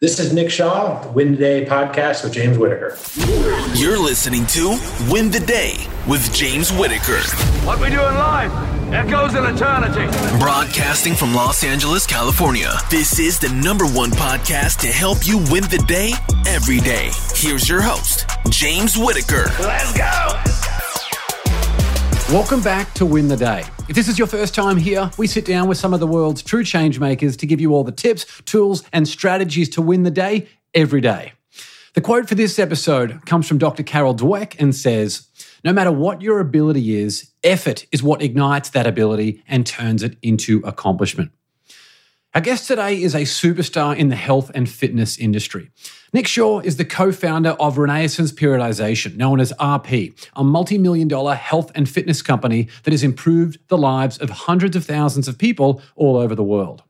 This is Nick Shaw, Win the Day podcast with James Whitaker. You're listening to Win the Day with James Whitaker. What we do in life echoes in eternity. Broadcasting from Los Angeles, California. This is the number one podcast to help you win the day every day. Here's your host, James Whitaker. Let's go. Welcome back to Win the Day. If this is your first time here, we sit down with some of the world's true change makers to give you all the tips, tools, and strategies to win the day every day. The quote for this episode comes from Dr. Carol Dweck and says, No matter what your ability is, effort is what ignites that ability and turns it into accomplishment. Our guest today is a superstar in the health and fitness industry. Nick Shaw is the co founder of Renaissance Periodization, known as RP, a multi million dollar health and fitness company that has improved the lives of hundreds of thousands of people all over the world.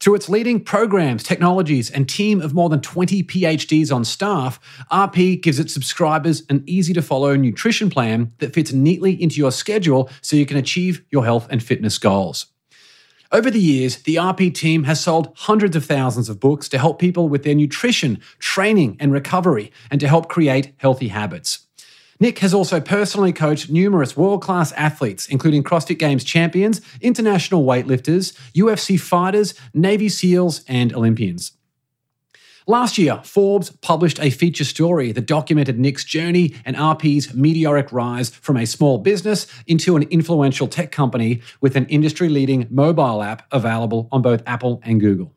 Through its leading programs, technologies, and team of more than 20 PhDs on staff, RP gives its subscribers an easy to follow nutrition plan that fits neatly into your schedule so you can achieve your health and fitness goals. Over the years, the RP team has sold hundreds of thousands of books to help people with their nutrition, training, and recovery, and to help create healthy habits. Nick has also personally coached numerous world class athletes, including CrossFit Games champions, international weightlifters, UFC fighters, Navy SEALs, and Olympians. Last year, Forbes published a feature story that documented Nick's journey and RP's meteoric rise from a small business into an influential tech company with an industry leading mobile app available on both Apple and Google.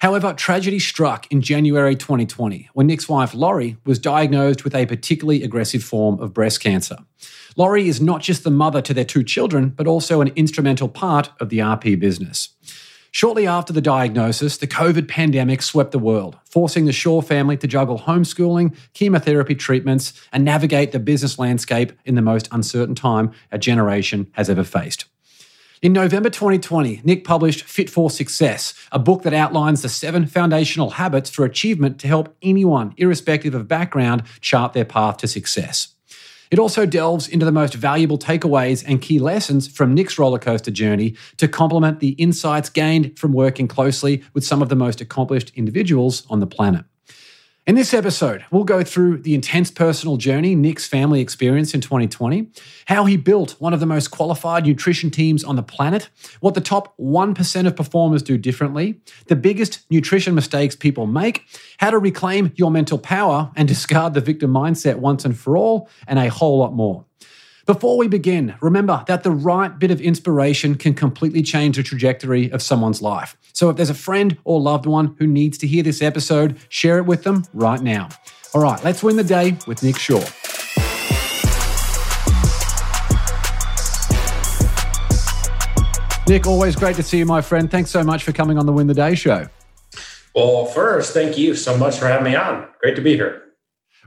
However, tragedy struck in January 2020 when Nick's wife, Laurie, was diagnosed with a particularly aggressive form of breast cancer. Laurie is not just the mother to their two children, but also an instrumental part of the RP business. Shortly after the diagnosis, the COVID pandemic swept the world, forcing the Shaw family to juggle homeschooling, chemotherapy treatments, and navigate the business landscape in the most uncertain time a generation has ever faced. In November 2020, Nick published Fit for Success, a book that outlines the seven foundational habits for achievement to help anyone, irrespective of background, chart their path to success. It also delves into the most valuable takeaways and key lessons from Nick's rollercoaster journey to complement the insights gained from working closely with some of the most accomplished individuals on the planet. In this episode, we'll go through the intense personal journey Nick's family experienced in 2020, how he built one of the most qualified nutrition teams on the planet, what the top 1% of performers do differently, the biggest nutrition mistakes people make, how to reclaim your mental power and discard the victim mindset once and for all, and a whole lot more. Before we begin, remember that the right bit of inspiration can completely change the trajectory of someone's life. So if there's a friend or loved one who needs to hear this episode, share it with them right now. All right, let's win the day with Nick Shaw. Nick, always great to see you, my friend. Thanks so much for coming on the Win the Day show. Well, first, thank you so much for having me on. Great to be here.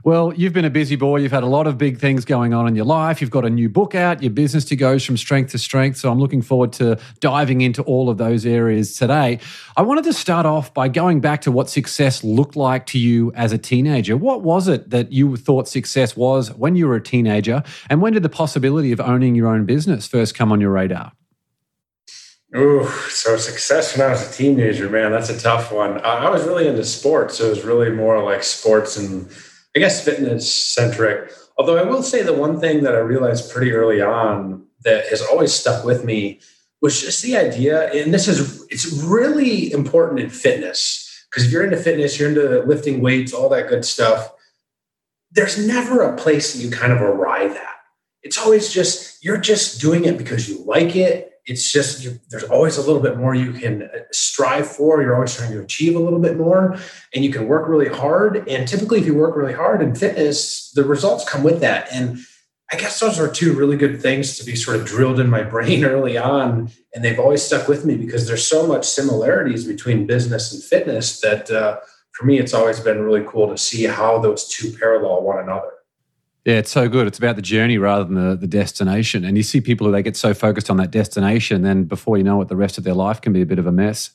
Well, you've been a busy boy. You've had a lot of big things going on in your life. You've got a new book out. Your business to goes from strength to strength. So I'm looking forward to diving into all of those areas today. I wanted to start off by going back to what success looked like to you as a teenager. What was it that you thought success was when you were a teenager? And when did the possibility of owning your own business first come on your radar? Ooh, so success when I was a teenager, man, that's a tough one. I was really into sports. So it was really more like sports and I guess fitness centric. Although I will say the one thing that I realized pretty early on that has always stuck with me was just the idea, and this is it's really important in fitness because if you're into fitness, you're into lifting weights, all that good stuff. There's never a place that you kind of arrive at. It's always just you're just doing it because you like it it's just there's always a little bit more you can uh, strive for. You're always trying to achieve a little bit more, and you can work really hard. And typically, if you work really hard in fitness, the results come with that. And I guess those are two really good things to be sort of drilled in my brain early on, and they've always stuck with me because there's so much similarities between business and fitness that uh, for me, it's always been really cool to see how those two parallel one another. Yeah, it's so good. It's about the journey rather than the, the destination. And you see people who they get so focused on that destination, then before you know it, the rest of their life can be a bit of a mess.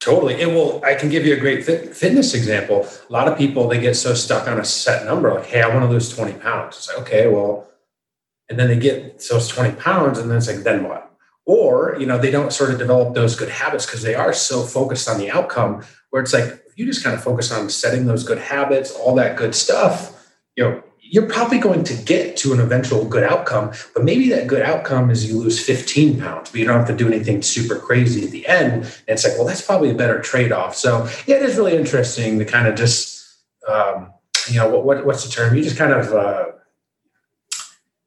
Totally. It will. I can give you a great fit, fitness example. A lot of people they get so stuck on a set number, like, "Hey, I want to lose twenty pounds." It's like, okay, well, and then they get so it's twenty pounds, and then it's like, then what? Or you know, they don't sort of develop those good habits because they are so focused on the outcome. Where it's like, you just kind of focus on setting those good habits, all that good stuff, you know, you're probably going to get to an eventual good outcome, but maybe that good outcome is you lose 15 pounds, but you don't have to do anything super crazy at the end. And it's like, well, that's probably a better trade off. So, yeah, it is really interesting to kind of just, um, you know, what, what, what's the term? You just kind of, uh,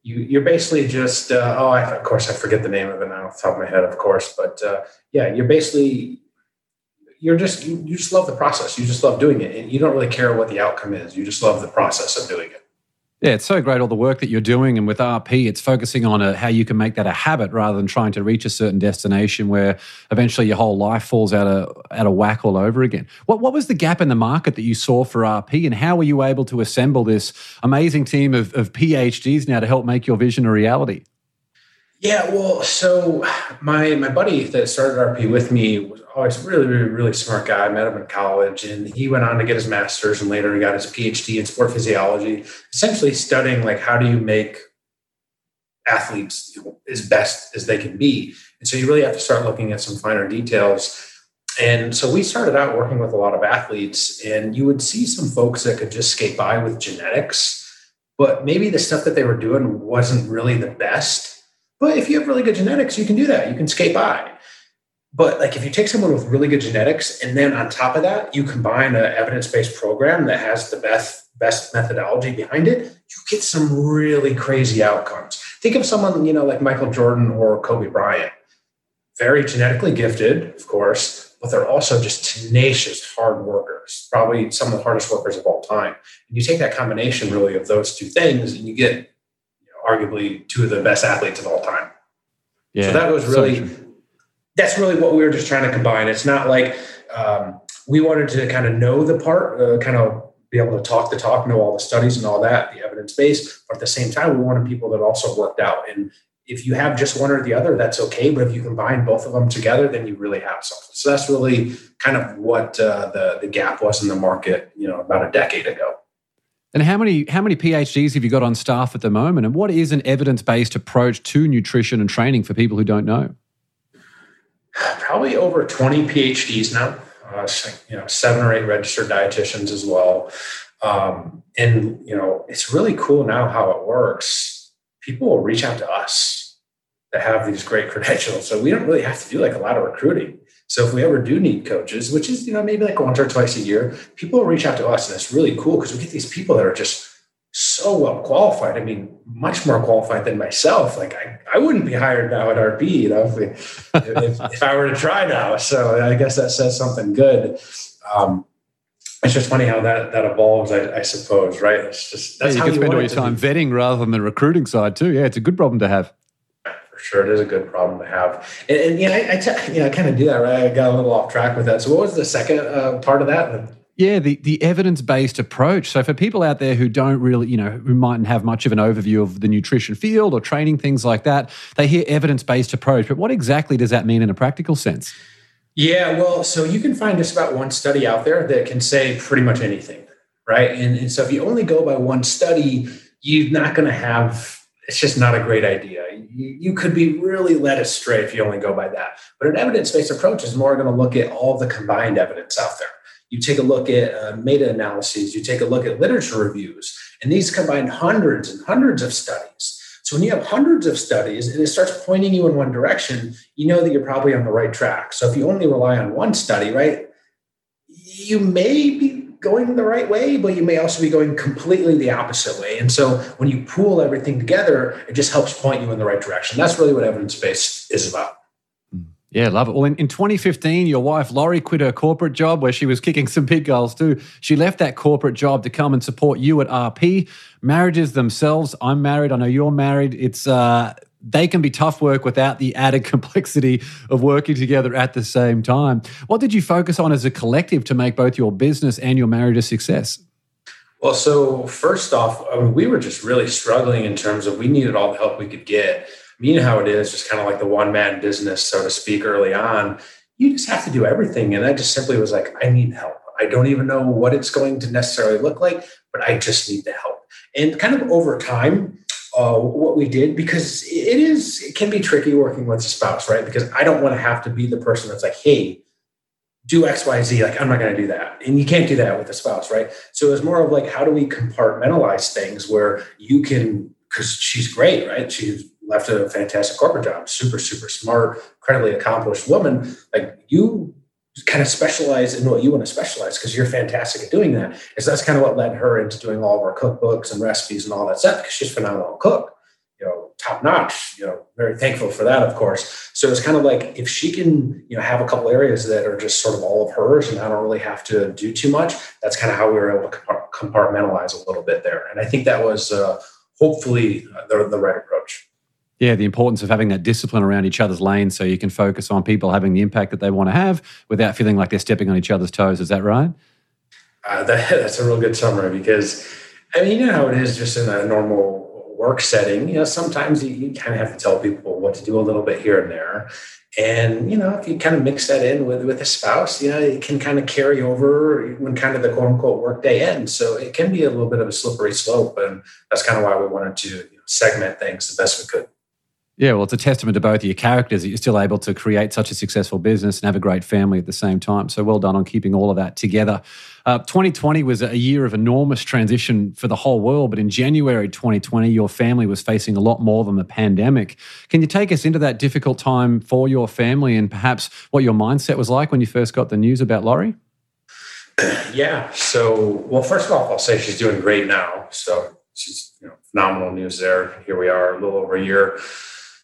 you, you're basically just, uh, oh, I, of course, I forget the name of it now off the top of my head, of course, but uh, yeah, you're basically, you're just, you, you just love the process. You just love doing it. And you don't really care what the outcome is. You just love the process of doing it. Yeah, it's so great all the work that you're doing, and with RP, it's focusing on a, how you can make that a habit rather than trying to reach a certain destination where eventually your whole life falls out of out of whack all over again. What what was the gap in the market that you saw for RP, and how were you able to assemble this amazing team of, of PhDs now to help make your vision a reality? Yeah, well, so my my buddy that started RP with me was always really, really, really smart guy. I met him in college, and he went on to get his master's, and later he got his PhD in sport physiology, essentially studying like how do you make athletes as best as they can be. And so you really have to start looking at some finer details. And so we started out working with a lot of athletes, and you would see some folks that could just skate by with genetics, but maybe the stuff that they were doing wasn't really the best. But if you have really good genetics, you can do that. You can skate by. But like if you take someone with really good genetics and then on top of that you combine an evidence-based program that has the best best methodology behind it, you get some really crazy outcomes. Think of someone, you know, like Michael Jordan or Kobe Bryant. Very genetically gifted, of course, but they're also just tenacious, hard workers, probably some of the hardest workers of all time. And you take that combination really of those two things and you get arguably two of the best athletes of all time. Yeah. So that was really so that's really what we were just trying to combine. It's not like um, we wanted to kind of know the part, uh, kind of be able to talk the talk, know all the studies and all that, the evidence base. But at the same time, we wanted people that also worked out. And if you have just one or the other, that's okay. But if you combine both of them together, then you really have something. So that's really kind of what uh, the the gap was in the market, you know, about a decade ago. And how many how many PhDs have you got on staff at the moment? And what is an evidence based approach to nutrition and training for people who don't know? probably over 20 PhDs now, uh, you know, seven or eight registered dietitians as well. Um, and, you know, it's really cool now how it works. People will reach out to us that have these great credentials. So we don't really have to do like a lot of recruiting. So if we ever do need coaches, which is, you know, maybe like once or twice a year, people will reach out to us. And it's really cool because we get these people that are just so well qualified. I mean, much more qualified than myself. Like I, I wouldn't be hired now at RP, you know, if, if, if, I were to try now. So I guess that says something good. Um, it's just funny how that that evolves, I, I suppose, right? It's just that's yeah, you how can you spend all your time vetting rather than the recruiting side too. Yeah, it's a good problem to have. Sure, it is a good problem to have. And, and yeah, I, I t- you know, I kind of do that, right? I got a little off track with that. So, what was the second uh, part of that? Yeah, the, the evidence based approach. So, for people out there who don't really, you know, who mightn't have much of an overview of the nutrition field or training, things like that, they hear evidence based approach. But what exactly does that mean in a practical sense? Yeah, well, so you can find just about one study out there that can say pretty much anything, right? And, and so, if you only go by one study, you're not going to have it's just not a great idea. You, you, could be really led astray if you only go by that. But an evidence based approach is more going to look at all the combined evidence out there you take a look at uh, meta analyses, you take a look at literature reviews, and these combine hundreds and hundreds of studies. So when you have hundreds of studies and it starts pointing you in one direction, you know that you're probably on the right track. So if you only rely on one study, right, you may be going the right way, but you may also be going completely the opposite way. And so when you pool everything together, it just helps point you in the right direction. That's really what evidence based is about. Yeah, love it. Well, in, in 2015, your wife Laurie quit her corporate job where she was kicking some big goals too. She left that corporate job to come and support you at RP. Marriages themselves, I'm married. I know you're married. It's uh, they can be tough work without the added complexity of working together at the same time. What did you focus on as a collective to make both your business and your marriage a success? Well, so first off, I mean, we were just really struggling in terms of we needed all the help we could get you know how it is, just kind of like the one man business, so to speak, early on. You just have to do everything. And I just simply was like, I need help. I don't even know what it's going to necessarily look like, but I just need the help. And kind of over time, uh, what we did because it is it can be tricky working with a spouse, right? Because I don't want to have to be the person that's like, hey, do X, Y, Z. Like, I'm not going to do that. And you can't do that with a spouse, right? So it's more of like, how do we compartmentalize things where you can, because she's great, right? She's left a fantastic corporate job, super, super smart, incredibly accomplished woman. Like, you kind of specialize in what you want to specialize because you're fantastic at doing that. Is that's kind of what led her into doing all of our cookbooks and recipes and all that stuff because she's phenomenal cook you know, top notch. You know, very thankful for that, of course. So it's kind of like if she can, you know, have a couple areas that are just sort of all of hers, and I don't really have to do too much. That's kind of how we were able to compartmentalize a little bit there, and I think that was uh, hopefully the, the right approach. Yeah, the importance of having that discipline around each other's lanes so you can focus on people having the impact that they want to have without feeling like they're stepping on each other's toes. Is that right? Uh, that, that's a real good summary because, I mean, you know how it is just in a normal work setting, you know, sometimes you, you, kind of have to tell people what to do a little bit here and there. And, you know, if you kind of mix that in with, with a spouse, you know, it can kind of carry over when kind of the quote unquote workday ends. So it can be a little bit of a slippery slope. And that's kind of why we wanted to you know, segment things the best we could. Yeah, well, it's a testament to both of your characters that you're still able to create such a successful business and have a great family at the same time. So well done on keeping all of that together. Uh, 2020 was a year of enormous transition for the whole world, but in January 2020, your family was facing a lot more than the pandemic. Can you take us into that difficult time for your family and perhaps what your mindset was like when you first got the news about Laurie? Yeah. So, well, first of all, I'll say she's doing great now. So she's you know, phenomenal news there. Here we are, a little over a year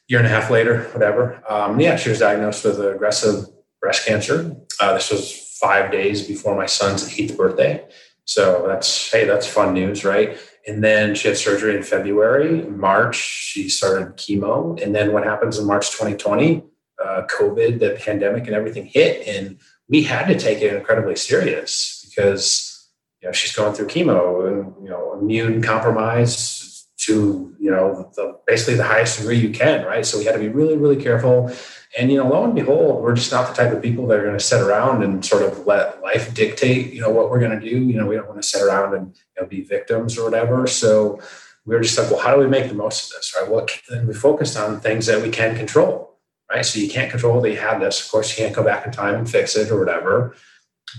year and a half later, whatever. Um, yeah, she was diagnosed with aggressive breast cancer. Uh, this was five days before my son's eighth birthday. So that's, hey, that's fun news, right? And then she had surgery in February. March, she started chemo. And then what happens in March 2020? Uh, COVID, the pandemic, and everything hit. And we had to take it incredibly serious because, you know, she's going through chemo and, you know, immune compromise, to you know the, basically the highest degree you can right? So we had to be really really careful. And you know lo and behold we're just not the type of people that are going to sit around and sort of let life dictate you know what we're going to do. You know we don't want to sit around and you know, be victims or whatever. So we were just like well how do we make the most of this right? What then we focused on things that we can control right? So you can't control that you had this. Of course you can't go back in time and fix it or whatever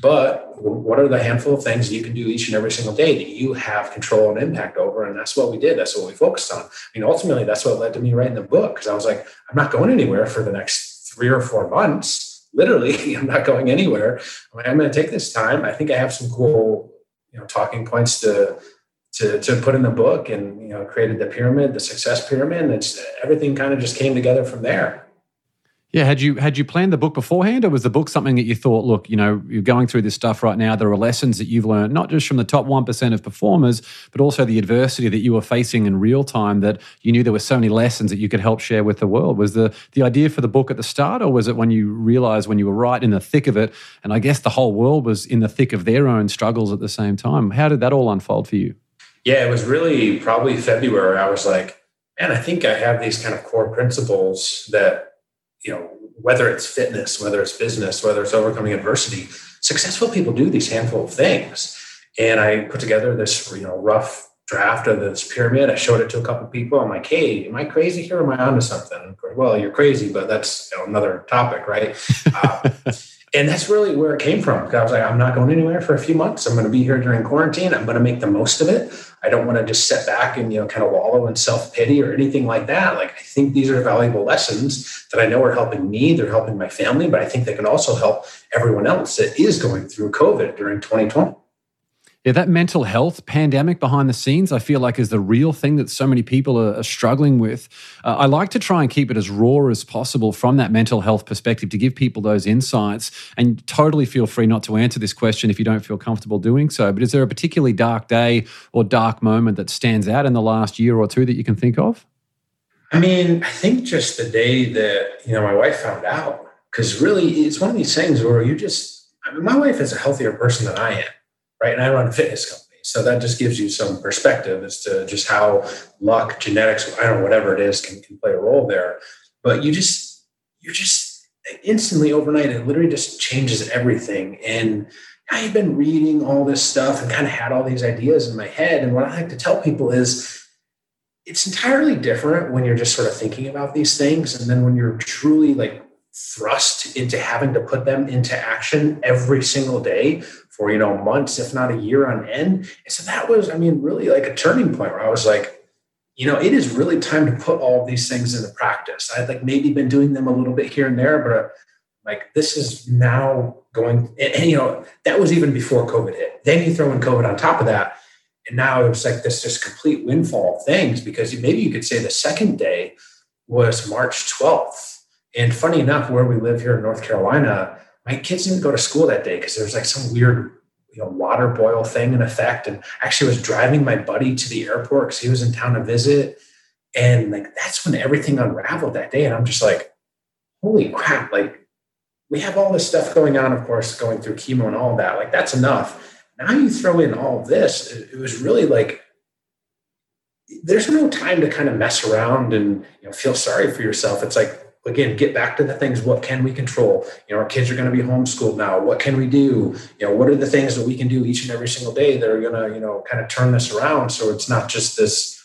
but what are the handful of things you can do each and every single day that you have control and impact over? And that's what we did. That's what we focused on. I mean, ultimately, that's what led to me writing the book because I was like, I'm not going anywhere for the next three or four months. Literally, I'm not going anywhere. I'm, going to take this time. I think I have some cool, you know, talking points to to to put in the book, and you know, created the pyramid, the success pyramid. And it's everything kind of just came together from there. Yeah, had you had you planned the book beforehand, or was the book something that you thought, look, you know, you're going through this stuff right now. There are lessons that you've learned, not just from the top one percent of performers, but also the adversity that you were facing in real time. That you knew there were so many lessons that you could help share with the world. Was the the idea for the book at the start, or was it when you realized when you were right in the thick of it, and I guess the whole world was in the thick of their own struggles at the same time? How did that all unfold for you? Yeah, it was really probably February. I was like, man, I think I have these kind of core principles that you know, whether it's fitness, whether it's business, whether it's overcoming adversity, successful people do these handful of things. And I put together this, you know, rough draft of this pyramid. I showed it to a couple of people. I'm like, hey, am I crazy here? Or am I onto something? Well, you're crazy, but that's you know, another topic, right? Uh, and that's really where it came from. I was like, I'm not going anywhere for a few months. I'm going to be here during quarantine. I'm going to make the most of it. I don't want to just sit back and you know kind of wallow in self pity or anything like that. Like I think these are valuable lessons that I know are helping me. They're helping my family, but I think they can also help everyone else that is going through COVID during 2020. Yeah, that mental health pandemic behind the scenes, I feel like is the real thing that so many people are, are struggling with. Uh, I like to try and keep it as raw as possible from that mental health perspective to give people those insights. And totally feel free not to answer this question if you don't feel comfortable doing so. But is there a particularly dark day or dark moment that stands out in the last year or two that you can think of? I mean, I think just the day that you know my wife found out, because really it's one of these things where you just. I mean, my wife is a healthier person than I am right? And I run a fitness company. So that just gives you some perspective as to just how luck, genetics, I don't know, whatever it is can, can play a role there. But you just, you're just instantly overnight, it literally just changes everything. And I've been reading all this stuff and kind of had all these ideas in my head. And what I like to tell people is it's entirely different when you're just sort of thinking about these things. And then when you're truly like thrust into having to put them into action every single day for you know months if not a year on end. And so that was i mean really like a turning point where i was like you know it is really time to put all these things into practice. I'd like maybe been doing them a little bit here and there but uh, like this is now going and, and you know that was even before covid hit. Then you throw in covid on top of that and now it was like this just complete windfall of things because maybe you could say the second day was march 12th and funny enough, where we live here in North Carolina, my kids didn't go to school that day because there was like some weird, you know, water boil thing in effect. And actually was driving my buddy to the airport because he was in town to visit. And like that's when everything unraveled that day. And I'm just like, holy crap, like we have all this stuff going on, of course, going through chemo and all that. Like that's enough. Now you throw in all this. It was really like there's no time to kind of mess around and you know feel sorry for yourself. It's like again get back to the things what can we control? You know our kids are going to be homeschooled now. What can we do? You know what are the things that we can do each and every single day that are going to you know kind of turn this around so it's not just this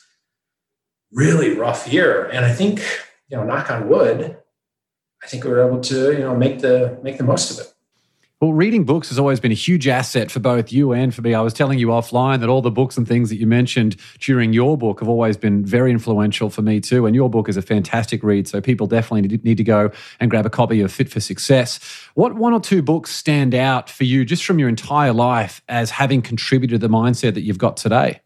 really rough year? And i think you know knock on wood i think we were able to you know make the make the most of it well, reading books has always been a huge asset for both you and for me. I was telling you offline that all the books and things that you mentioned during your book have always been very influential for me too. And your book is a fantastic read. So people definitely need to go and grab a copy of Fit for Success. What one or two books stand out for you just from your entire life as having contributed to the mindset that you've got today?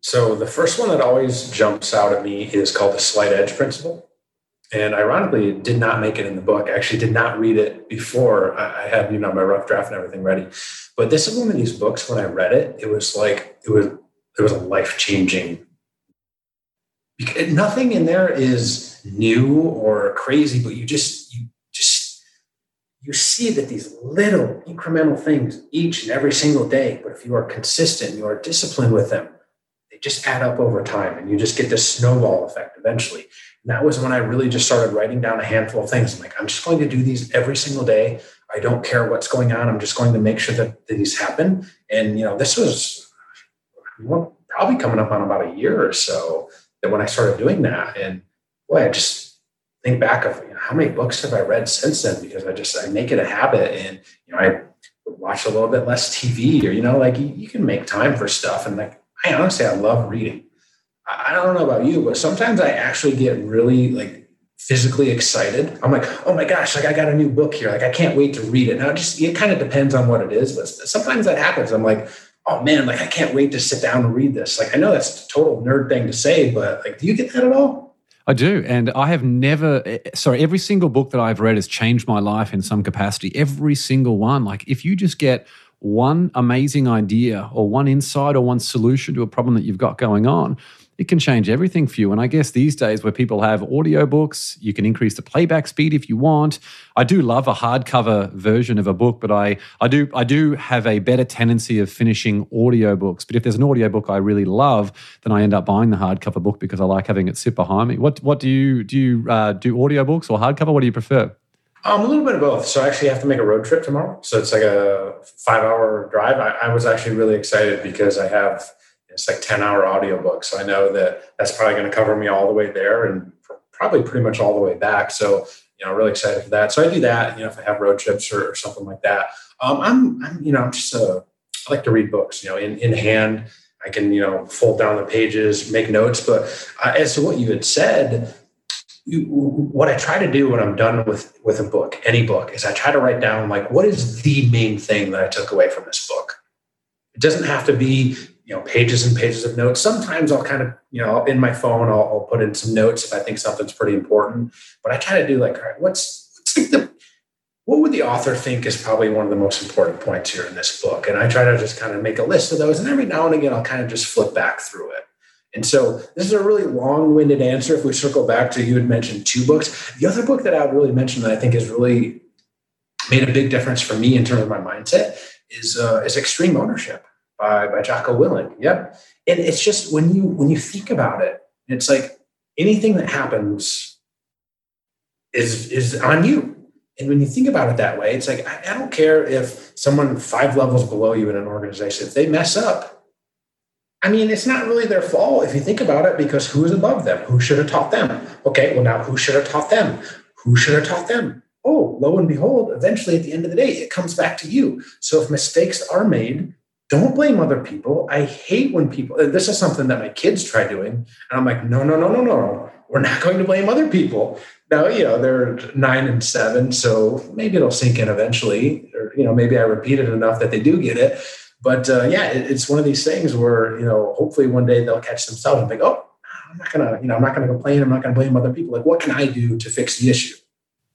So the first one that always jumps out at me is called the Slight Edge Principle and ironically did not make it in the book. I actually did not read it before i had you know my rough draft and everything ready. But this is one of these books when i read it it was like it was it was a life changing nothing in there is new or crazy but you just you just you see that these little incremental things each and every single day but if you are consistent you are disciplined with them they just add up over time and you just get this snowball effect eventually that was when I really just started writing down a handful of things. I'm like, I'm just going to do these every single day. I don't care what's going on. I'm just going to make sure that these happen. And, you know, this was probably coming up on about a year or so that when I started doing that. And boy, I just think back of you know, how many books have I read since then because I just, I make it a habit. And, you know, I watch a little bit less TV or, you know, like you, you can make time for stuff. And like, I honestly, I love reading. I don't know about you, but sometimes I actually get really like physically excited. I'm like, oh my gosh, like I got a new book here. Like I can't wait to read it. Now it just it kind of depends on what it is, but sometimes that happens. I'm like, oh man, like I can't wait to sit down and read this. Like I know that's a total nerd thing to say, but like, do you get that at all? I do. And I have never, eh, sorry, every single book that I've read has changed my life in some capacity. Every single one. Like, if you just get one amazing idea or one insight or one solution to a problem that you've got going on, it can change everything for you. And I guess these days where people have audiobooks, you can increase the playback speed if you want. I do love a hardcover version of a book, but I, I do I do have a better tendency of finishing audiobooks. But if there's an audiobook I really love, then I end up buying the hardcover book because I like having it sit behind me. What what do you do you uh, do audiobooks or hardcover? What do you prefer? Um, a little bit of both. So I actually have to make a road trip tomorrow. So it's like a five hour drive. I, I was actually really excited because I have it's like 10 hour audiobook. So I know that that's probably going to cover me all the way there and probably pretty much all the way back. So, you know, really excited for that. So I do that, you know, if I have road trips or, or something like that. Um, I'm, I'm, you know, I'm just a, I like to read books, you know, in, in hand. I can, you know, fold down the pages, make notes. But uh, as to what you had said, what I try to do when I'm done with with a book, any book, is I try to write down like what is the main thing that I took away from this book. It doesn't have to be you know pages and pages of notes. Sometimes i'll kind of you know in my phone I'll, I'll, put in some notes if i think something's pretty important but i try to do like all right what's, what's the what would the author think is probably one of the most important points here in this book? And i try to just kind of make a list of those and every now and again i'll kind of just flip back through it and so this is a really long-winded answer if we circle back to you had mentioned two books the other book that i would really mention that i think has really made a big difference for me in terms of my mindset is uh, is extreme ownership by by Jocko Willink. Yep. And it's just when you when you think about it, it's like anything that happens is is on you. And when you think about it that way, it's like I, I don't care if someone five levels below you in an organization, if they mess up, I mean, it's not really their fault if you think about it, because who is above them? Who should have taught them? Okay, well, now who should have taught them? who should have taught them? Oh, lo and behold, eventually at the end of the day, it comes back to you. So if mistakes are made, don't blame other people. I hate when people, this is something that my kids try doing. And I'm like, no, no, no, no, no. We're not going to blame other people. Now, you know, they're nine and seven, so maybe it'll sink in eventually. Or, you know, maybe I repeat it enough that they do get it. But uh, yeah, it, it's one of these things where, you know, hopefully one day they'll catch themselves and think, oh, I'm not gonna, you know, I'm not gonna complain. I'm not gonna blame other people. Like, what can I do to fix the issue?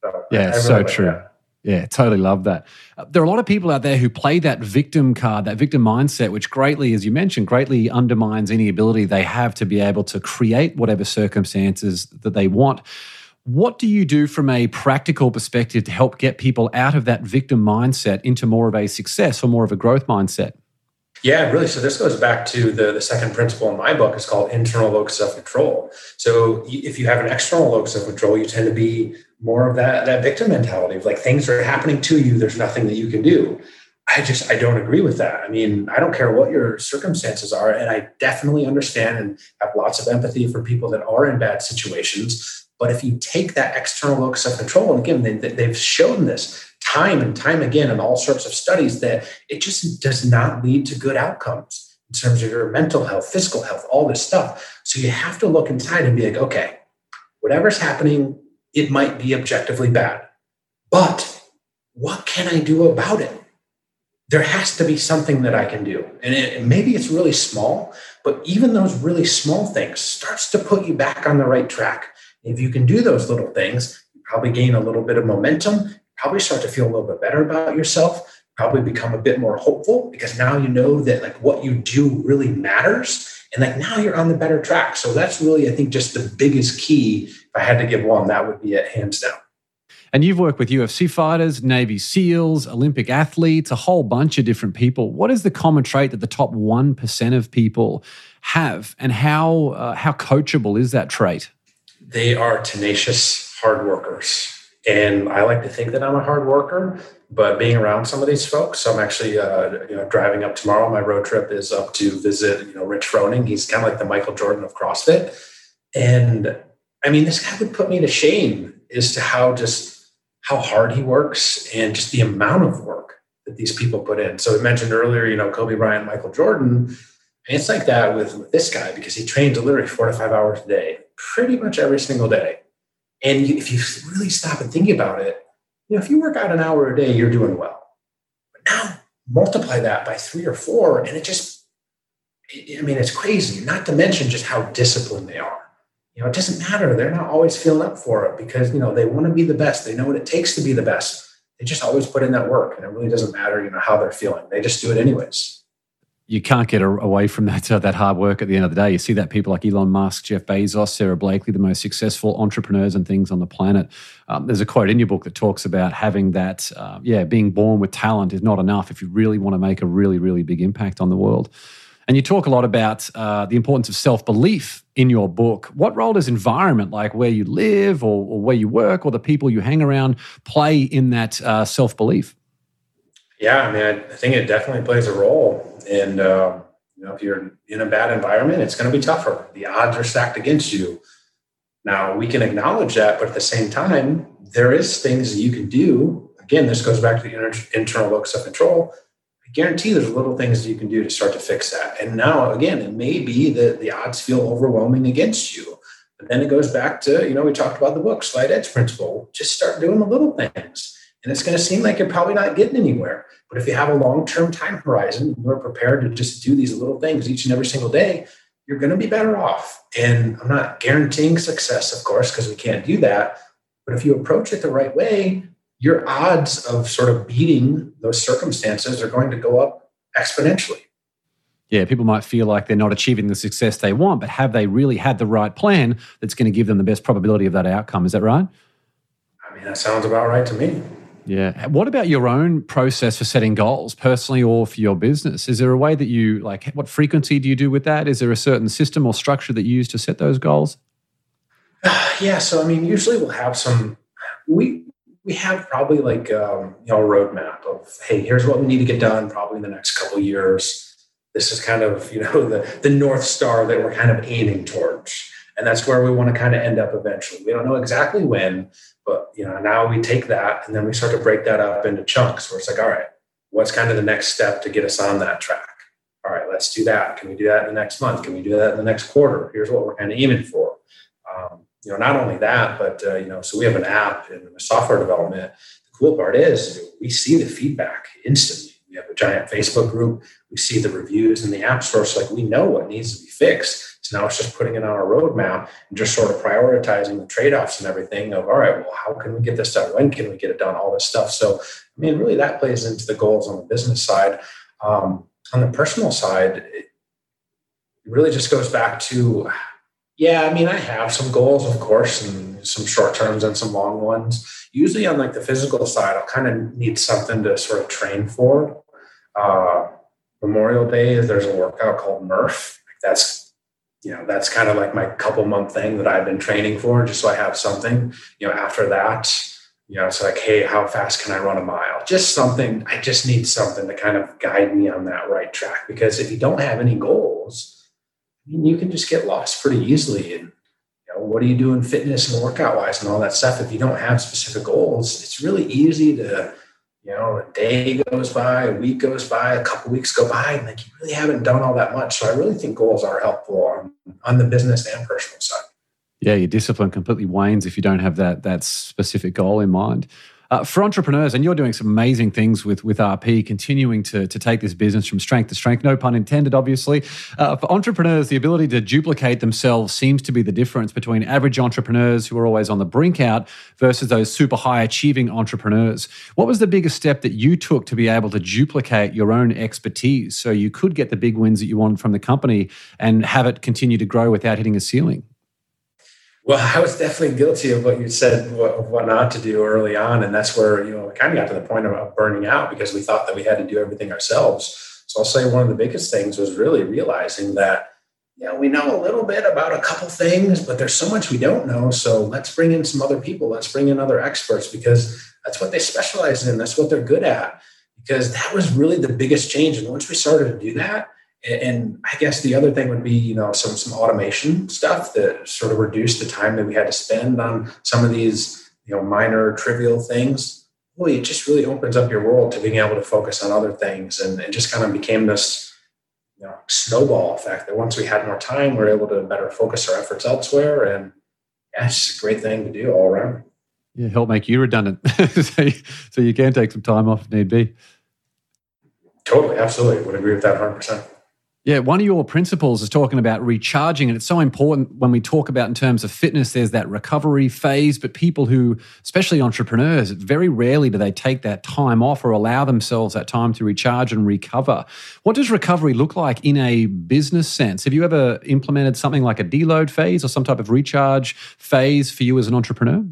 So, yeah, really so true. That. Yeah, totally love that. Uh, there are a lot of people out there who play that victim card, that victim mindset, which greatly, as you mentioned, greatly undermines any ability they have to be able to create whatever circumstances that they want. What do you do from a practical perspective to help get people out of that victim mindset into more of a success or more of a growth mindset? Yeah, really. So this goes back to the, the second principle in my book. It's called internal locus of control. So if you have an external locus of control, you tend to be more of that that victim mentality of like things are happening to you. There's nothing that you can do. I just I don't agree with that. I mean, I don't care what your circumstances are, and I definitely understand and have lots of empathy for people that are in bad situations. But if you take that external locus of control, and again, they, they've shown this time and time again in all sorts of studies that it just does not lead to good outcomes in terms of your mental health, physical health, all this stuff. So you have to look inside and be like, okay, whatever's happening, it might be objectively bad, but what can I do about it? There has to be something that I can do. And it, maybe it's really small, but even those really small things starts to put you back on the right track. If you can do those little things, you probably gain a little bit of momentum probably start to feel a little bit better about yourself, probably become a bit more hopeful because now you know that like what you do really matters. And like now you're on the better track. So that's really, I think, just the biggest key. If I had to give one, that would be it hands down. And you've worked with UFC fighters, Navy SEALs, Olympic athletes, a whole bunch of different people. What is the common trait that the top 1% of people have? And how, uh, how coachable is that trait? They are tenacious hard workers. And I like to think that I'm a hard worker, but being around some of these folks, I'm actually uh, you know driving up tomorrow. My road trip is up to visit you know Rich Froning. He's kind of like the Michael Jordan of CrossFit, and I mean this guy would put me to shame as to how just how hard he works and just the amount of work that these people put in. So we mentioned earlier, you know, Kobe Bryant, Michael Jordan. And it's like that with, with this guy because he trains literally four to five hours a day, pretty much every single day. And you, if you really stop and think about it, you know, if you work out an hour a day, you're doing well. But now multiply that by three or four, and it just, I mean, it's crazy. Not to mention just how disciplined they are. You know, it doesn't matter. They're not always feeling up for it because, you know, they want to be the best. They know what it takes to be the best. They just always put in that work. And it really doesn't matter, you know, how they're feeling. They just do it anyways you can't get away from that uh, that hard work at the end of the day. You see that people like Elon Musk, Jeff Bezos, Sara Blakely, the most successful entrepreneurs and things on the planet. Um, there's a quote in your book that talks about having that, uh, yeah, being born with talent is not enough if you really want to make a really, really big impact on the world. And you talk a lot about uh, the importance of self belief in your book. What role does environment, like where you live or, or, where you work or the people you hang around, play in that uh, self belief? Yeah, I mean, I think it definitely plays a role. And uh, you know, if you're in a bad environment, it's going to be tougher. The odds are stacked against you. Now we can acknowledge that, but at the same time, there is things you can do. Again, this goes back to the inter- internal locus of control. I guarantee there's little things you can do to start to fix that. And now, again, it may be that the odds feel overwhelming against you. But then it goes back to, you know, we talked about the book, slight edge principle. Just start doing the little things. And it's going to seem like you're probably not getting anywhere. But if you have a long term time horizon, you're prepared to just do these little things each and every single day, you're going to be better off. And I'm not guaranteeing success, of course, because we can't do that. But if you approach it the right way, your odds of sort of beating those circumstances are going to go up exponentially. Yeah, people might feel like they're not achieving the success they want, but have they really had the right plan that's going to give them the best probability of that outcome? Is that right? I mean, that sounds about right to me. Yeah. What about your own process for setting goals, personally or for your business? Is there a way that you like? What frequency do you do with that? Is there a certain system or structure that you use to set those goals? yeah. So I mean, usually we'll have some. We we have probably like um, you know a roadmap of hey, here's what we need to get done probably in the next couple years. This is kind of you know the the north star that we're kind of aiming towards, and that's where we want to kind of end up eventually. We don't know exactly when, But you know, now we take that and then we start to break that up into chunks where it's like, all right, what's kind of the next step to get us on that track? All right, let's do that. Can we do that in the next month? Can we do that in the next quarter? Here's what we're kind of aiming for. Um, you know, not only that, but uh, you know, so we have an app in software development. The cool part is we see the feedback instantly. We have a giant Facebook group. We see the reviews in the app store. So like we know what needs to be fixed so now it's just putting it on our roadmap and just sort of prioritizing the trade-offs and everything of all right, well, how can we get this done? When can we get it done? All this stuff. So I mean, really that plays into the goals on the business side. Um, on the personal side, it really just goes back to yeah, I mean, I have some goals, of course, and some short terms and some long ones. Usually on like the physical side, I'll kind of need something to sort of train for. Uh, Memorial Day, there's a workout called Murph. That's you know that's kind of like my couple month thing that i've been training for just so i have something you know after that you know it's like hey how fast can i run a mile just something i just need something to kind of guide me on that right track because if you don't have any goals mean, you can just get lost pretty easily and you know what are you doing fitness and workout wise and all that stuff if you don't have specific goals it's really easy to you know, a day goes by, a week goes by, a couple weeks go by, and like you really haven't done all that much. So I really think goals are helpful on, on the business and personal side. Yeah, your discipline completely wanes if you don't have that that specific goal in mind. Uh, for entrepreneurs, and you're doing some amazing things with, with RP, continuing to, to take this business from strength to strength, no pun intended, obviously. Uh, for entrepreneurs, the ability to duplicate themselves seems to be the difference between average entrepreneurs who are always on the brink out versus those super high achieving entrepreneurs. What was the biggest step that you took to be able to duplicate your own expertise so you could get the big wins that you want from the company and have it continue to grow without hitting a ceiling? Well, I was definitely guilty of what you said, what, what not to do early on. And that's where, you know, we kind of got to the point of burning out because we thought that we had to do everything ourselves. So I'll say one of the biggest things was really realizing that, know, we know a little bit about a couple things, but there's so much we don't know. So let's bring in some other people. Let's bring in other experts because that's what they specialize in. That's what they're good at. Because that was really the biggest change. And once we started to do that, and I guess the other thing would be, you know, some some automation stuff that sort of reduced the time that we had to spend on some of these, you know, minor trivial things. Boy, it just really opens up your world to being able to focus on other things, and it just kind of became this, you know, snowball effect that once we had more time, we are able to better focus our efforts elsewhere, and yeah, it's just a great thing to do all around. Yeah, help make you redundant, so, you, so you can take some time off if need be. Totally, absolutely, would agree with that hundred percent. Yeah, one of your principles is talking about recharging, and it's so important when we talk about in terms of fitness. There's that recovery phase, but people who, especially entrepreneurs, very rarely do they take that time off or allow themselves that time to recharge and recover. What does recovery look like in a business sense? Have you ever implemented something like a deload phase or some type of recharge phase for you as an entrepreneur?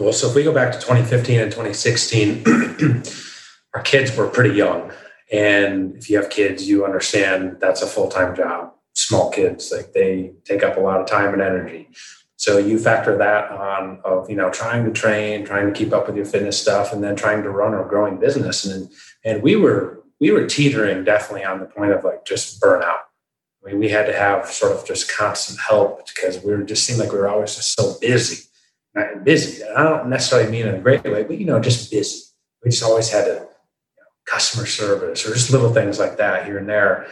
Well, so if we go back to 2015 and 2016, our kids were pretty young and if you have kids, you understand that's a full time job. Small kids, like they take up a lot of time and energy. So you factor that on of you know trying to train, trying to keep up with your fitness stuff, and then trying to run a growing business. And and we were we were teetering definitely on the point of like just burnout. I mean, we had to have sort of just constant help because we were just seemed like we were always just so busy, busy. And I don't necessarily mean in a great way, but you know, just busy. We just always had to customer service or just little things like that here and there.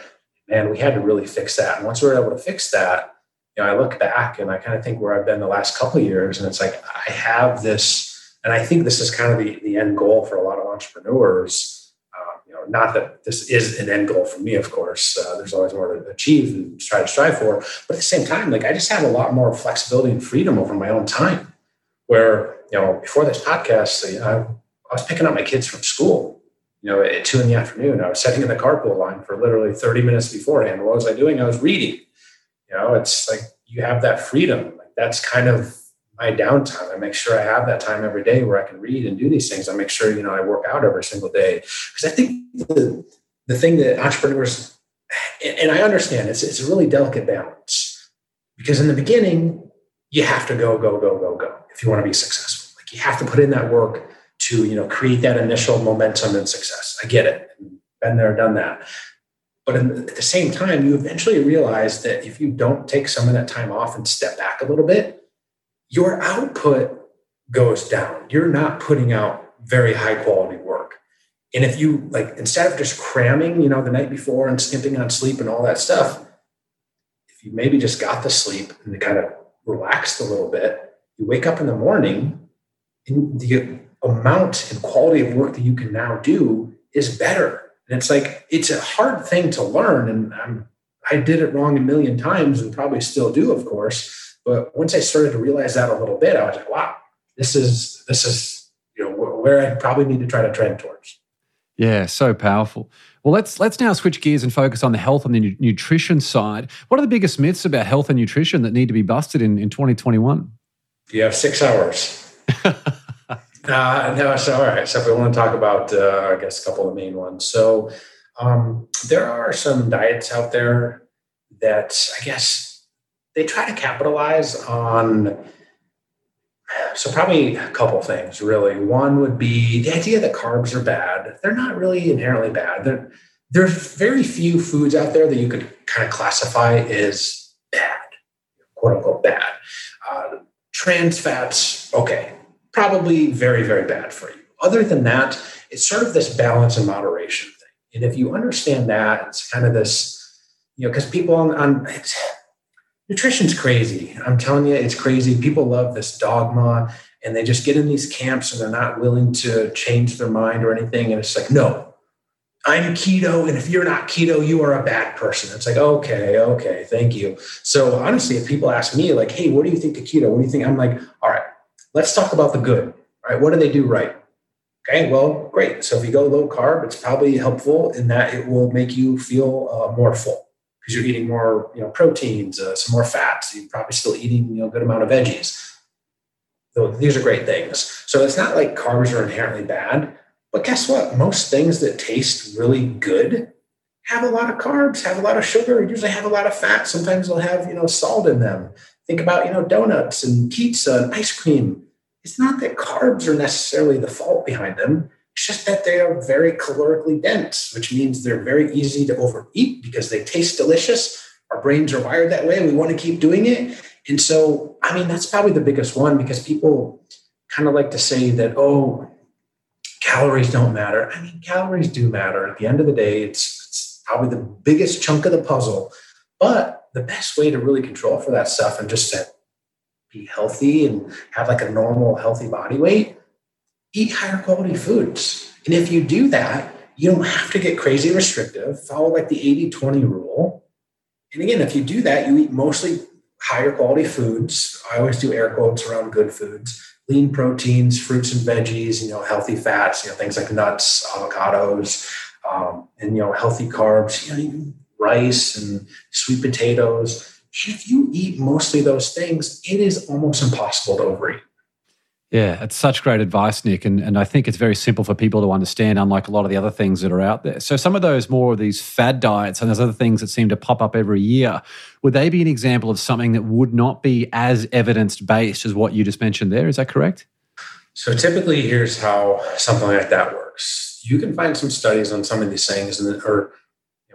And we had to really fix that. And once we were able to fix that, you know, I look back and I kind of think where I've been the last couple of years, and it's like I have this, and I think this is kind of the, the end goal for a lot of entrepreneurs. Uh, you know, not that this is an end goal for me, of course. Uh, there's always more to achieve and try to strive for, but at the same time, like I just have a lot more flexibility and freedom over my own time. Where you know, before this podcast, I was picking up my kids from school you know, at two in the afternoon, I was sitting in the carpool line for literally 30 minutes beforehand. What was I doing? I was reading. You know, it's like you have that freedom. Like that's kind of my downtime. I make sure I have that time every day where I can read and do these things. I make sure, you know, I work out every single day. Because I think the, the thing that entrepreneurs, and I understand it's, it's a really delicate balance. Because in the beginning, you have to go, go, go, go, go if you want to be successful. Like you have to put in that work to you know create that initial momentum and success. I get it. Been there, done that. But at the same time, you eventually realize that if you don't take some of that time off and step back a little bit, your output goes down. You're not putting out very high quality work. And if you like, instead of just cramming, you know, the night before and skimping on sleep and all that stuff, if you maybe just got the sleep and kind of relaxed a little bit, you wake up in the morning and the amount and quality of work that you can now do is better. And it's like, it's a hard thing to learn. And I'm, I did it wrong a million times and probably still do, of course. But once I started to realize that a little bit, I was like, wow, this is, this is, you know, where I probably need to try to trend towards. Yeah, so powerful. Well, let's let's now switch gears and focus on the health and the nu- nutrition side. What are the biggest myths about health and nutrition that need to be busted in, in 2021? You have six hours. Uh, no, so all right. So if we want to talk about, uh, I guess, a couple of the main ones. So um, there are some diets out there that I guess they try to capitalize on. So probably a couple things really. One would be the idea that carbs are bad. They're not really inherently bad. They're, there's very few foods out there that you could kind of classify as bad, quote unquote bad. Uh, trans fats, okay, probably very, very bad for you. Other than that, it's sort of this balance and moderation thing. And if you understand that, it's kind of this, you know, because people on, on nutrition's crazy. I'm telling you, it's crazy. People love this dogma and they just get in these camps and they're not willing to change their mind or anything. And it's like, no, I'm keto. And if you're not keto, you are a bad person. It's like, okay, okay, thank you. So honestly, if people ask me, like, hey, what do you think of keto? What do you think? I'm like, all right, let's talk about the good. Right? what do they do right? Okay, well, great. So if you go low carb, it's probably helpful in that it will make you feel uh, more full because you're eating more, you know, proteins, uh, some more fats. You're probably still eating, you know, a good amount of veggies. So these are great things. So it's not like carbs are inherently bad, but guess what? Most things that taste really good have a lot of carbs, have a lot of sugar, usually have a lot of fat. Sometimes they'll have, you know, salt in them. Think about, you know, donuts and pizza and ice cream. It's not that carbs are necessarily the fault behind them. It's just that they are very calorically dense, which means they're very easy to overeat because they taste delicious. Our brains are wired that way. We want to keep doing it. And so, I mean, that's probably the biggest one because people kind of like to say that, oh, calories don't matter. I mean, calories do matter. At the end of the day, it's, it's probably the biggest chunk of the puzzle. But the best way to really control for that stuff and just to be healthy and have like a normal, healthy body weight, eat higher quality foods. And if you do that, you don't have to get crazy restrictive, follow like the 80 20 rule. And again, if you do that, you eat mostly higher quality foods. I always do air quotes around good foods, lean proteins, fruits and veggies, you know, healthy fats, you know, things like nuts, avocados, um, and, you know, healthy carbs, you know, rice and sweet potatoes. If you eat mostly those things, it is almost impossible to overeat. Yeah, it's such great advice, Nick. And, and I think it's very simple for people to understand, unlike a lot of the other things that are out there. So, some of those more of these fad diets and there's other things that seem to pop up every year, would they be an example of something that would not be as evidence based as what you just mentioned there? Is that correct? So, typically, here's how something like that works you can find some studies on some of these things, and or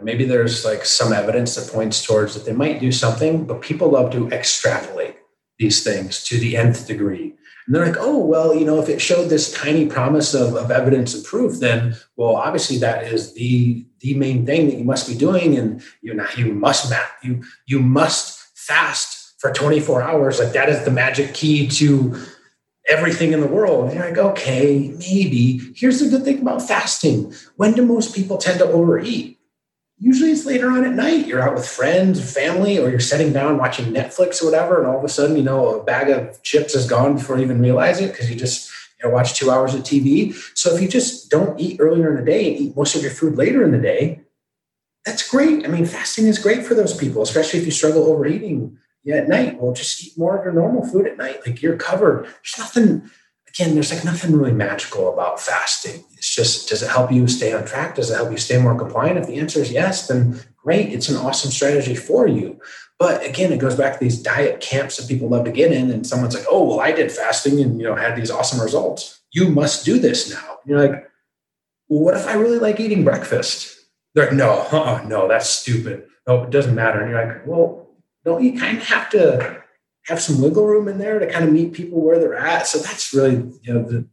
maybe there's like some evidence that points towards that they might do something, but people love to extrapolate these things to the nth degree. And they're like, oh, well, you know, if it showed this tiny promise of, of evidence and proof, then, well, obviously that is the the main thing that you must be doing. And you know, you must map, you you must fast for 24 hours. Like that is the magic key to everything in the world. And you're like, okay, maybe. Here's the good thing about fasting. When do most people tend to overeat? Usually it's later on at night. You're out with friends, family, or you're sitting down watching Netflix or whatever, and all of a sudden, you know, a bag of chips is gone before you even realize it because you just you know, watch two hours of TV. So if you just don't eat earlier in the day and eat most of your food later in the day, that's great. I mean, fasting is great for those people, especially if you struggle overeating yeah, at night. Well, just eat more of your normal food at night. Like you're covered. There's nothing again, there's like nothing really magical about fasting. It's just, does it help you stay on track? Does it help you stay more compliant? If the answer is yes, then great. It's an awesome strategy for you. But again, it goes back to these diet camps that people love to get in. And someone's like, oh, well, I did fasting and, you know, had these awesome results. You must do this now. And you're like, well, what if I really like eating breakfast? They're like, no, uh-uh, no, that's stupid. No, it doesn't matter. And you're like, well, don't you kind of have to have some wiggle room in there to kind of meet people where they're at. So that's really, you know, the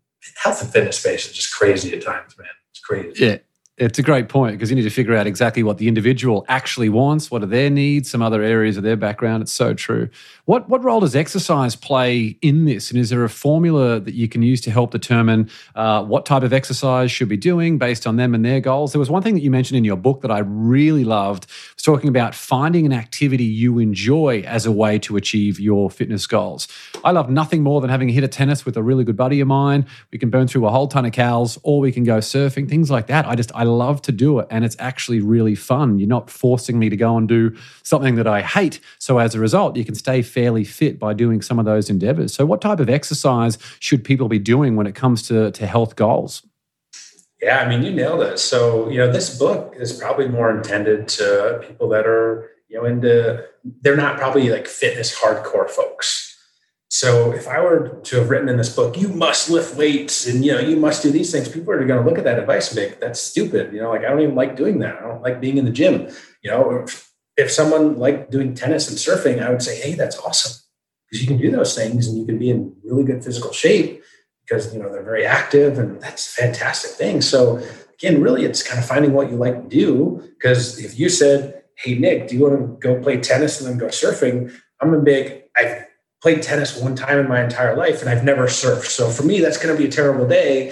health and fitness space is just crazy at times, man. It's crazy. Yeah. It's a great point because you need to figure out exactly what the individual actually wants, what are their needs, some other areas of their background. It's so true. What what role does exercise play in this? And is there a formula that you can use to help determine uh, what type of exercise should be doing based on them and their goals? There was one thing that you mentioned in your book that I really loved. It was talking about finding an activity you enjoy as a way to achieve your fitness goals. I love nothing more than having a hit of tennis with a really good buddy of mine. We can burn through a whole ton of calories, or we can go surfing, things like that. I just I love to do it, and it's actually really fun. You're not forcing me to go and do something that I hate. So as a result, you can stay fairly fit by doing some of those endeavors. So, what type of exercise should people be doing when it comes to, to health goals? Yeah, I mean, you nailed it. So, you know, this book is probably more intended to people that are, you know, into, they're not probably like fitness hardcore folks. So if I were to have written in this book, you must lift weights and you know you must do these things, people are going to look at that advice and be that's stupid. You know, like I don't even like doing that. I don't like being in the gym. You know, if someone liked doing tennis and surfing, I would say, hey, that's awesome because you can do those things and you can be in really good physical shape because you know they're very active and that's a fantastic thing. So again, really, it's kind of finding what you like to do. Because if you said, hey, Nick, do you want to go play tennis and then go surfing? I'm a big. I've played tennis one time in my entire life and I've never surfed. So for me, that's going to be a terrible day.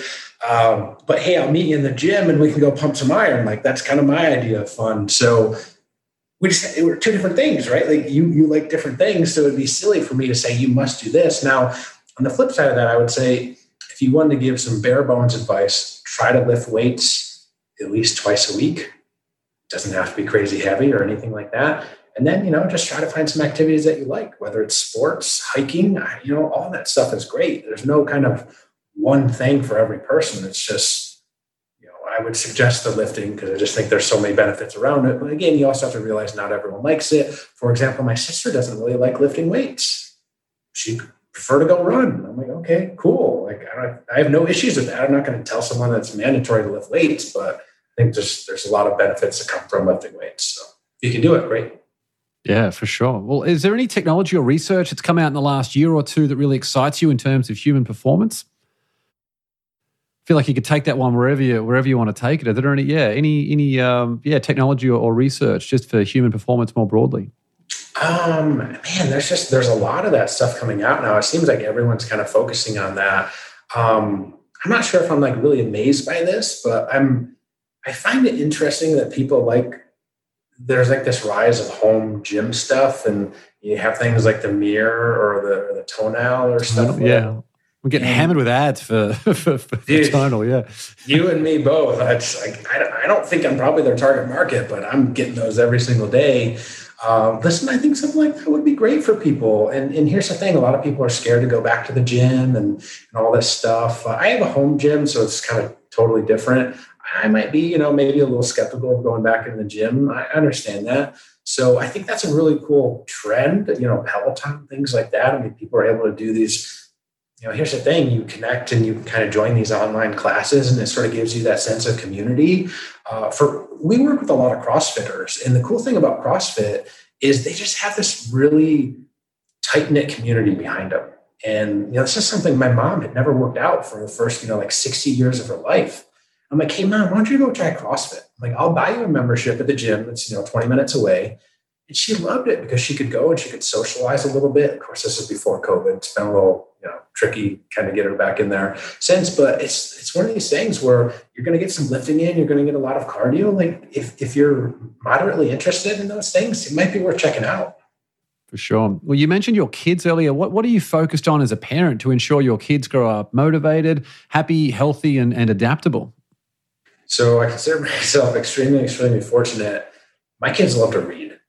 Um, but hey, I'll meet you in the gym and we can go pump some iron. Like that's kind of my idea of fun. So we just it were two different things, right? Like you you like different things, so it'd be silly for me to say you must do this. Now, on the flip side of that, I would say if you wanted to give some bare bones advice, try to lift weights at least twice a week. Doesn't have to be crazy heavy or anything like that. And then, you know, just try to find some activities that you like, whether it's sports, hiking, you know, all that stuff is great. There's no kind of one thing for every person. It's just I would suggest the lifting because I just think there's so many benefits around it. But again, you also have to realize not everyone likes it. For example, my sister doesn't really like lifting weights. She prefer to go run. I'm like, okay, cool. Like I, I have no issues with that. I'm not going to tell someone that's mandatory to lift weights, but I think there's there's a lot of benefits that come from lifting weights. So you can do it, great. Yeah, for sure. Well, is there any technology or research that's come out in the last year or two that really excites you in terms of human performance? Feel like you could take that one wherever you wherever you want to take it. Are there any yeah any any um, yeah technology or, or, research just for human performance more broadly? Um, man, there's just there's a lot of that stuff coming out now. It seems like everyone's kind of focusing on that. Um, I'm not sure if I'm like really amazed by this, but I'm I find it interesting that people like there's like this rise of home gym stuff and you have things like the mirror or the, or the tonal or stuff. Yeah. We're getting and, hammered with ads for, for, for dude, tonal, yeah. You and me both. I, like, I, don't, I don't think I'm probably their target market, but I'm getting those every single day. Um, listen, I think something like that would be great for people. And, and here's the thing: a lot of people are scared to go back to the gym and, and all this stuff. Uh, I have a home gym, so it's kind of totally different. I might be, you know, maybe a little skeptical of going back in the gym. I understand that. So I think that's a really cool trend. You know, Peloton, things like that. I mean, people are able to do these you know, here's the thing you connect and you kind of join these online classes, and it sort of gives you that sense of community. Uh, for we work with a lot of CrossFitters, and the cool thing about CrossFit is they just have this really tight knit community behind them. And you know, this is something my mom had never worked out for the first, you know, like 60 years of her life. I'm like, hey mom, why don't you go try CrossFit? I'm like, I'll buy you a membership at the gym that's you know 20 minutes away. And she loved it because she could go and she could socialize a little bit. Of course, this is before COVID. It's been a little you know tricky kind of get her back in there since but it's it's one of these things where you're going to get some lifting in you're going to get a lot of cardio like if if you're moderately interested in those things it might be worth checking out. For sure. Well you mentioned your kids earlier. What what are you focused on as a parent to ensure your kids grow up motivated happy healthy and, and adaptable? So i consider myself extremely extremely fortunate. My kids love to read.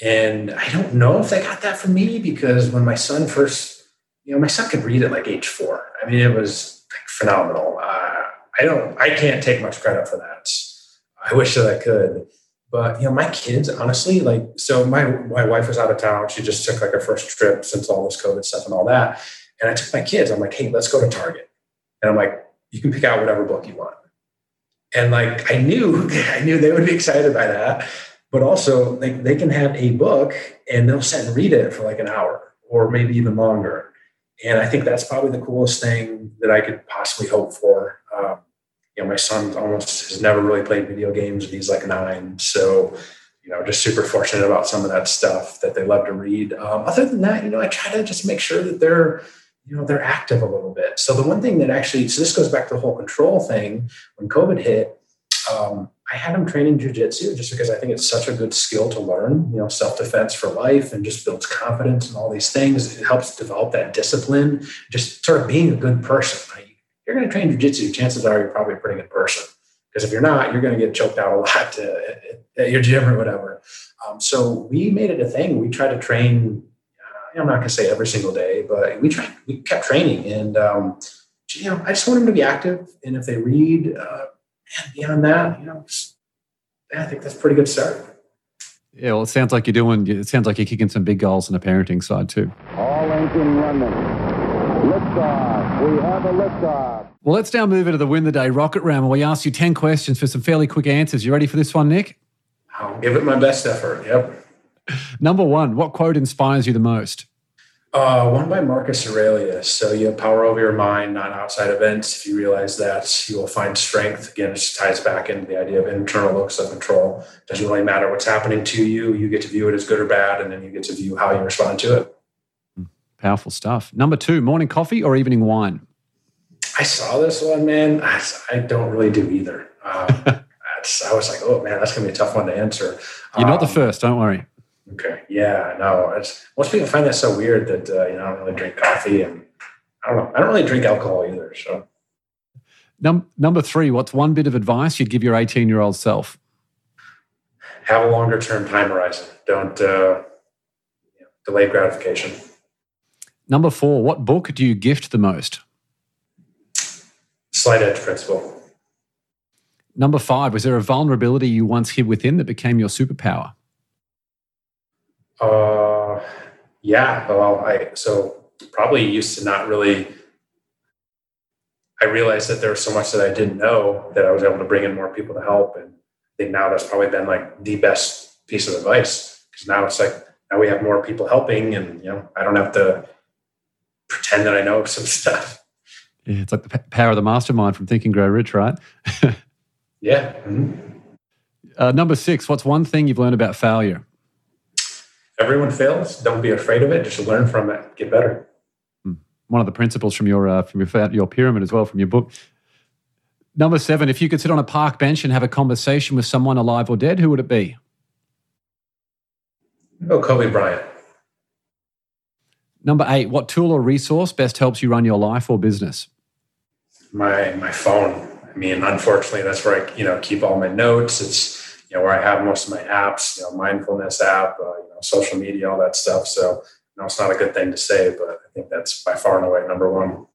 And i don't know if they got that from me because when my son first you know, my son could read at like age four. I mean, it was like phenomenal. Uh, I don't, I can't take much credit for that. I wish that I could, but you know, my kids, honestly, like, so my my wife was out of town. She just took like her first trip since all this COVID stuff and all that. And I took my kids. I'm like, hey, let's go to Target. And I'm like, you can pick out whatever book you want. And like, I knew, I knew they would be excited by that. But also, like, they can have a book and they'll sit and read it for like an hour or maybe even longer. And I think that's probably the coolest thing that I could possibly hope for. Um, you know, my son almost has never really played video games, and he's like nine. So, you know, just super fortunate about some of that stuff that they love to read. Um, other than that, you know, I try to just make sure that they're, you know, they're active a little bit. So the one thing that actually, so this goes back to the whole control thing. When COVID hit, um, I had him training jujitsu just because I think it's such a good skill to learn, you know, self defense for life and just builds confidence and all these things. It helps develop that discipline, just sort of being a good person. You're going to train jujitsu, chances are you're probably a pretty good person. Because if you're not, you're going to get choked out a lot to, at, at, your gym or whatever. Um, so we made it a thing. We tried to train. Uh, I'm not going to say every single day, but we tried. We kept training, and um, you know, I just want them to be active. And if they read, uh, and beyond that, you know, yeah, I think that's a pretty good start. Yeah, well, it sounds like you're doing. It sounds like you're kicking some big goals on the parenting side too. All engine running. Liftoff. We have a liftoff. Well, let's now move into the win the day rocket round. Where we ask you ten questions for some fairly quick answers. You ready for this one, Nick? I'll give it my best effort. Yep. Number one, what quote inspires you the most? Uh, one by Marcus Aurelius. So you have power over your mind, not outside events. If you realize that, you will find strength. Again, it ties back into the idea of internal locus of control. It doesn't really matter what's happening to you. You get to view it as good or bad, and then you get to view how you respond to it. Powerful stuff. Number two, morning coffee or evening wine? I saw this one, man. I, I don't really do either. Um, I was like, oh man, that's gonna be a tough one to answer. You're not um, the first. Don't worry. Okay. Yeah. No. It's, most people find that so weird that uh, you know I don't really drink coffee and I don't know. I don't really drink alcohol either. So. Num- number three. What's one bit of advice you'd give your 18 year old self? Have a longer term time horizon. Don't uh, delay gratification. Number four. What book do you gift the most? Slight Edge Principle. Number five. Was there a vulnerability you once hid within that became your superpower? Uh, yeah. Well, I so probably used to not really. I realized that there was so much that I didn't know that I was able to bring in more people to help, and I think now that's probably been like the best piece of advice because now it's like now we have more people helping, and you know I don't have to pretend that I know some stuff. Yeah, it's like the power of the mastermind from Think and Grow Rich, right? yeah. Mm-hmm. Uh, number six, what's one thing you've learned about failure? Everyone fails. Don't be afraid of it. Just learn from it. Get better. Hmm. One of the principles from your uh, from your your pyramid as well from your book. Number seven, if you could sit on a park bench and have a conversation with someone alive or dead, who would it be? Oh, Kobe Bryant. Number eight, what tool or resource best helps you run your life or business? My my phone. I mean, unfortunately, that's where I you know keep all my notes. It's you know where I have most of my apps. You know, mindfulness app. Uh, social media, all that stuff. So, you know, it's not a good thing to say, but I think that's by far and away number one.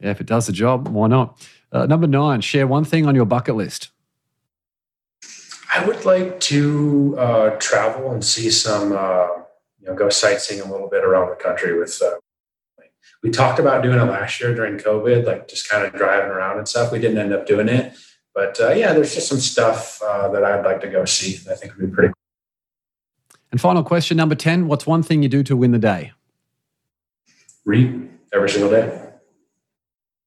Yeah, if it does the job, why not? Uh, number nine, share one thing on your bucket list. I would like to uh, travel and see some, uh, you know, go sightseeing a little bit around the country with. Uh, we talked about doing it last year during COVID, like just kind of driving around and stuff. We didn't end up doing it, but uh, yeah, there's just some stuff uh, that I'd like to go see. That I think would be pretty. Cool. And final question number 10 What's one thing you do to win the day? Read every single day.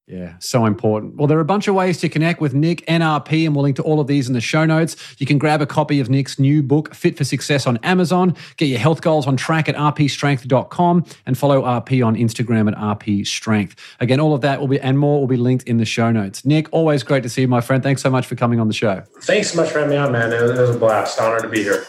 Yeah, so important. Well, there are a bunch of ways to connect with Nick NRP, and we'll link to all of these in the show notes. You can grab a copy of Nick's new book, Fit for Success, on Amazon. Get your health goals on track at rpstrength.com and follow RP on Instagram at rpstrength. Again, all of that will be and more will be linked in the show notes. Nick, always great to see you, my friend. Thanks so much for coming on the show. Thanks so much for having me on, man. It was a blast. Honor to be here.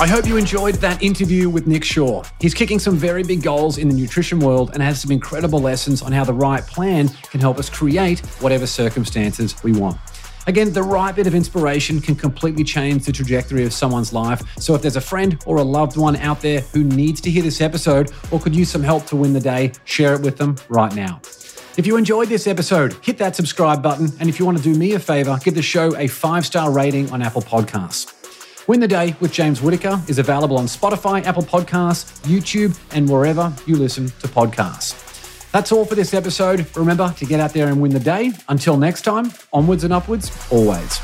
I hope you enjoyed that interview with Nick Shaw. He's kicking some very big goals in the nutrition world and has some incredible lessons on how the right plan can help us create whatever circumstances we want. Again, the right bit of inspiration can completely change the trajectory of someone's life. So if there's a friend or a loved one out there who needs to hear this episode or could use some help to win the day, share it with them right now. If you enjoyed this episode, hit that subscribe button. And if you want to do me a favor, give the show a five star rating on Apple Podcasts. Win the Day with James Whitaker is available on Spotify, Apple Podcasts, YouTube, and wherever you listen to podcasts. That's all for this episode. Remember to get out there and win the day. Until next time, onwards and upwards, always.